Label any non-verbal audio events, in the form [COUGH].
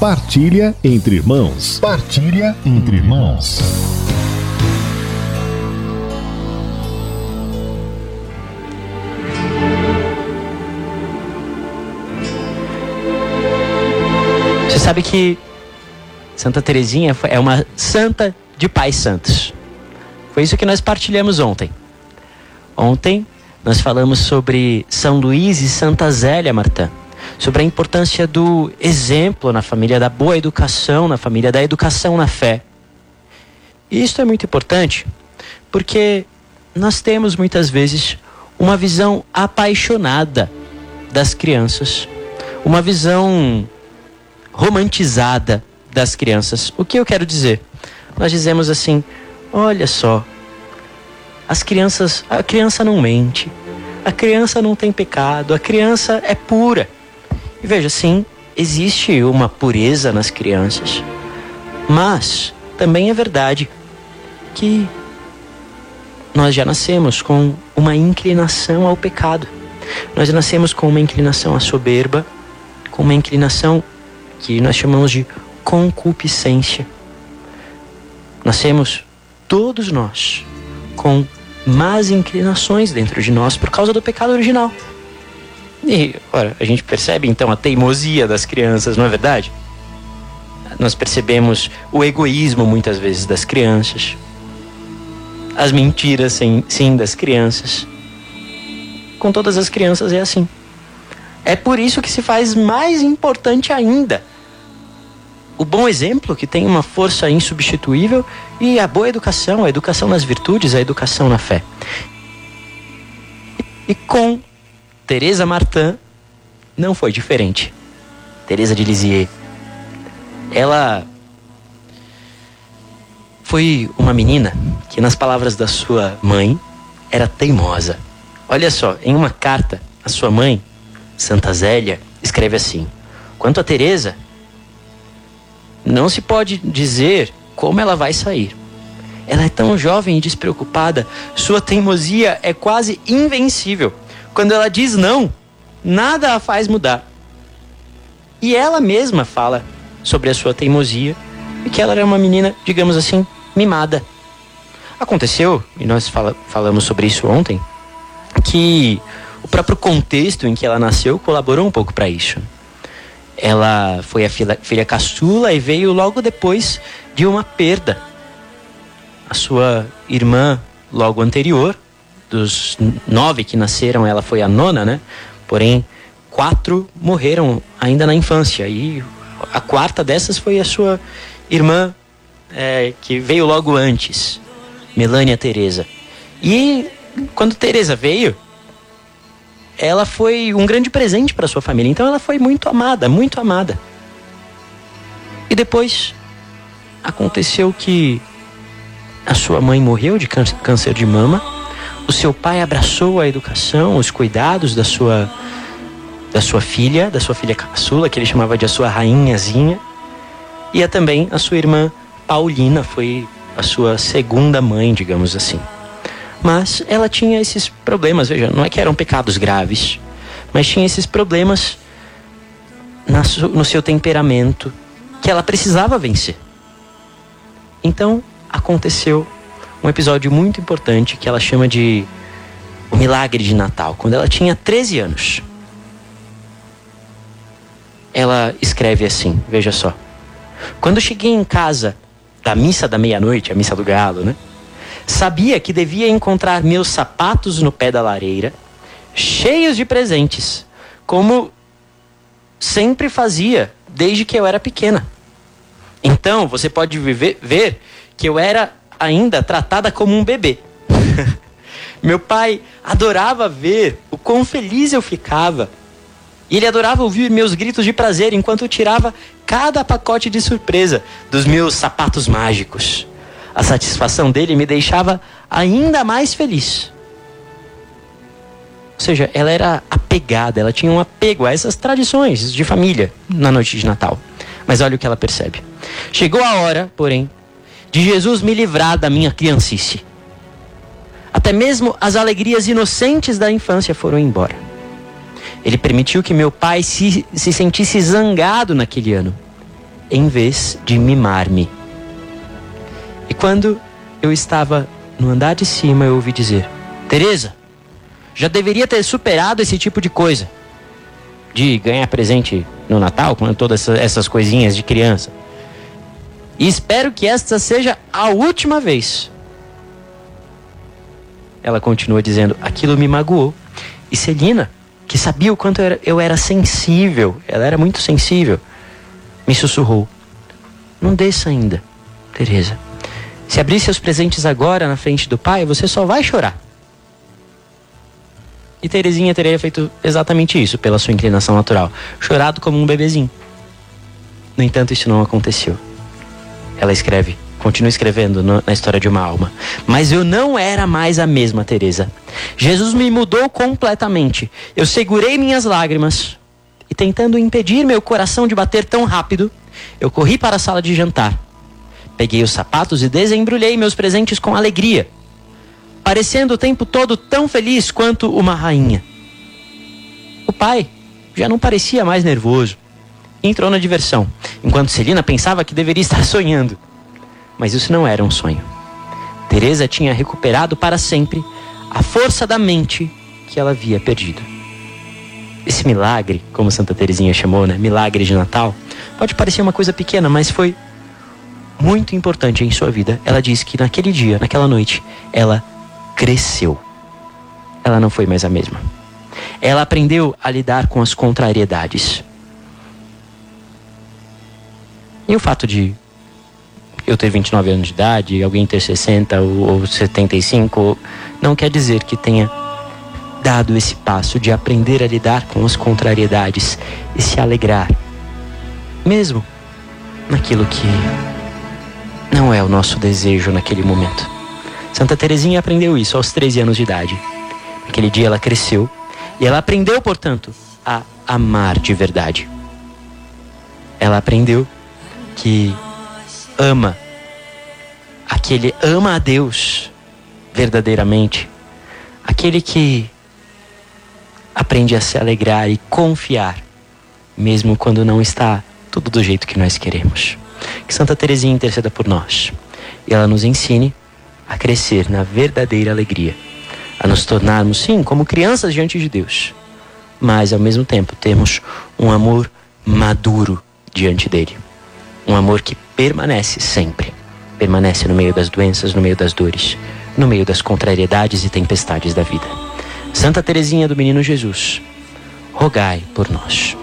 Partilha entre irmãos. Partilha entre irmãos. Você sabe que Santa Teresinha é uma santa de pais santos. Foi isso que nós partilhamos ontem. Ontem nós falamos sobre São Luís e Santa Zélia Martã, sobre a importância do exemplo na família, da boa educação na família, da educação na fé. E isso é muito importante porque nós temos muitas vezes uma visão apaixonada das crianças, uma visão romantizada das crianças. O que eu quero dizer? Nós dizemos assim: olha só, as crianças, a criança não mente, a criança não tem pecado, a criança é pura. E veja, sim, existe uma pureza nas crianças, mas também é verdade que nós já nascemos com uma inclinação ao pecado. Nós nascemos com uma inclinação à soberba, com uma inclinação que nós chamamos de concupiscência. Nascemos todos nós com más inclinações dentro de nós por causa do pecado original. E, ora, a gente percebe então a teimosia das crianças, não é verdade? Nós percebemos o egoísmo muitas vezes das crianças, as mentiras, sim, sim das crianças. Com todas as crianças é assim. É por isso que se faz mais importante ainda o bom exemplo, que tem uma força insubstituível, e a boa educação, a educação nas virtudes, a educação na fé. E com Teresa Martin não foi diferente. Teresa de Lisieux. Ela foi uma menina que, nas palavras da sua mãe, era teimosa. Olha só, em uma carta, a sua mãe, Santa Zélia, escreve assim: Quanto a Teresa, não se pode dizer como ela vai sair. Ela é tão jovem e despreocupada, sua teimosia é quase invencível. Quando ela diz não, nada a faz mudar. E ela mesma fala sobre a sua teimosia e que ela era uma menina, digamos assim, mimada. Aconteceu, e nós fala, falamos sobre isso ontem, que o próprio contexto em que ela nasceu colaborou um pouco para isso. Ela foi a filha, filha caçula e veio logo depois de uma perda. A sua irmã, logo anterior, dos nove que nasceram, ela foi a nona, né? Porém, quatro morreram ainda na infância. E a quarta dessas foi a sua irmã, é, que veio logo antes, Melânia Teresa. E quando Teresa veio, ela foi um grande presente para sua família. Então ela foi muito amada, muito amada. E depois aconteceu que a sua mãe morreu de câncer de mama. O seu pai abraçou a educação, os cuidados da sua da sua filha, da sua filha caçula, que ele chamava de a sua rainhazinha. E a também a sua irmã Paulina foi a sua segunda mãe, digamos assim. Mas ela tinha esses problemas, veja, não é que eram pecados graves, mas tinha esses problemas no seu temperamento que ela precisava vencer. Então aconteceu um episódio muito importante que ela chama de milagre de Natal, quando ela tinha 13 anos. Ela escreve assim, veja só. Quando cheguei em casa da missa da meia-noite, a missa do galo, né? Sabia que devia encontrar meus sapatos no pé da lareira, cheios de presentes, como sempre fazia desde que eu era pequena. Então, você pode viver, ver que eu era ainda tratada como um bebê. [LAUGHS] Meu pai adorava ver o quão feliz eu ficava. E ele adorava ouvir meus gritos de prazer enquanto eu tirava cada pacote de surpresa dos meus sapatos mágicos. A satisfação dele me deixava ainda mais feliz. Ou seja, ela era apegada, ela tinha um apego a essas tradições de família na noite de Natal. Mas olha o que ela percebe. Chegou a hora, porém, de Jesus me livrar da minha criancice. Até mesmo as alegrias inocentes da infância foram embora. Ele permitiu que meu pai se, se sentisse zangado naquele ano. em vez de mimar-me. E quando eu estava no andar de cima, eu ouvi dizer: Teresa, já deveria ter superado esse tipo de coisa. De ganhar presente no Natal, com todas essas coisinhas de criança. E espero que esta seja a última vez. Ela continua dizendo: aquilo me magoou. E Celina, que sabia o quanto eu era sensível, ela era muito sensível, me sussurrou: Não desça ainda, Teresa. Se abrir seus presentes agora na frente do pai, você só vai chorar. E Terezinha teria feito exatamente isso pela sua inclinação natural, chorado como um bebezinho. No entanto, isso não aconteceu. Ela escreve, continua escrevendo no, na história de uma alma. Mas eu não era mais a mesma Teresa. Jesus me mudou completamente. Eu segurei minhas lágrimas e tentando impedir meu coração de bater tão rápido, eu corri para a sala de jantar Peguei os sapatos e desembrulhei meus presentes com alegria, parecendo o tempo todo tão feliz quanto uma rainha. O pai já não parecia mais nervoso. Entrou na diversão, enquanto Celina pensava que deveria estar [LAUGHS] sonhando. Mas isso não era um sonho. Teresa tinha recuperado para sempre a força da mente que ela havia perdido. Esse milagre, como Santa Teresinha chamou, né? Milagre de Natal, pode parecer uma coisa pequena, mas foi muito importante em sua vida. Ela diz que naquele dia, naquela noite, ela cresceu. Ela não foi mais a mesma. Ela aprendeu a lidar com as contrariedades. E o fato de eu ter 29 anos de idade, alguém ter 60 ou, ou 75, não quer dizer que tenha dado esse passo de aprender a lidar com as contrariedades e se alegrar, mesmo naquilo que não é o nosso desejo naquele momento. Santa Teresinha aprendeu isso aos 13 anos de idade. Naquele dia ela cresceu e ela aprendeu, portanto, a amar de verdade. Ela aprendeu que ama aquele ama a Deus verdadeiramente, aquele que aprende a se alegrar e confiar, mesmo quando não está tudo do jeito que nós queremos. Que Santa Teresinha interceda por nós e ela nos ensine a crescer na verdadeira alegria, a nos tornarmos, sim, como crianças diante de Deus, mas ao mesmo tempo temos um amor maduro diante dele. Um amor que permanece sempre, permanece no meio das doenças, no meio das dores, no meio das contrariedades e tempestades da vida. Santa Teresinha do Menino Jesus, rogai por nós.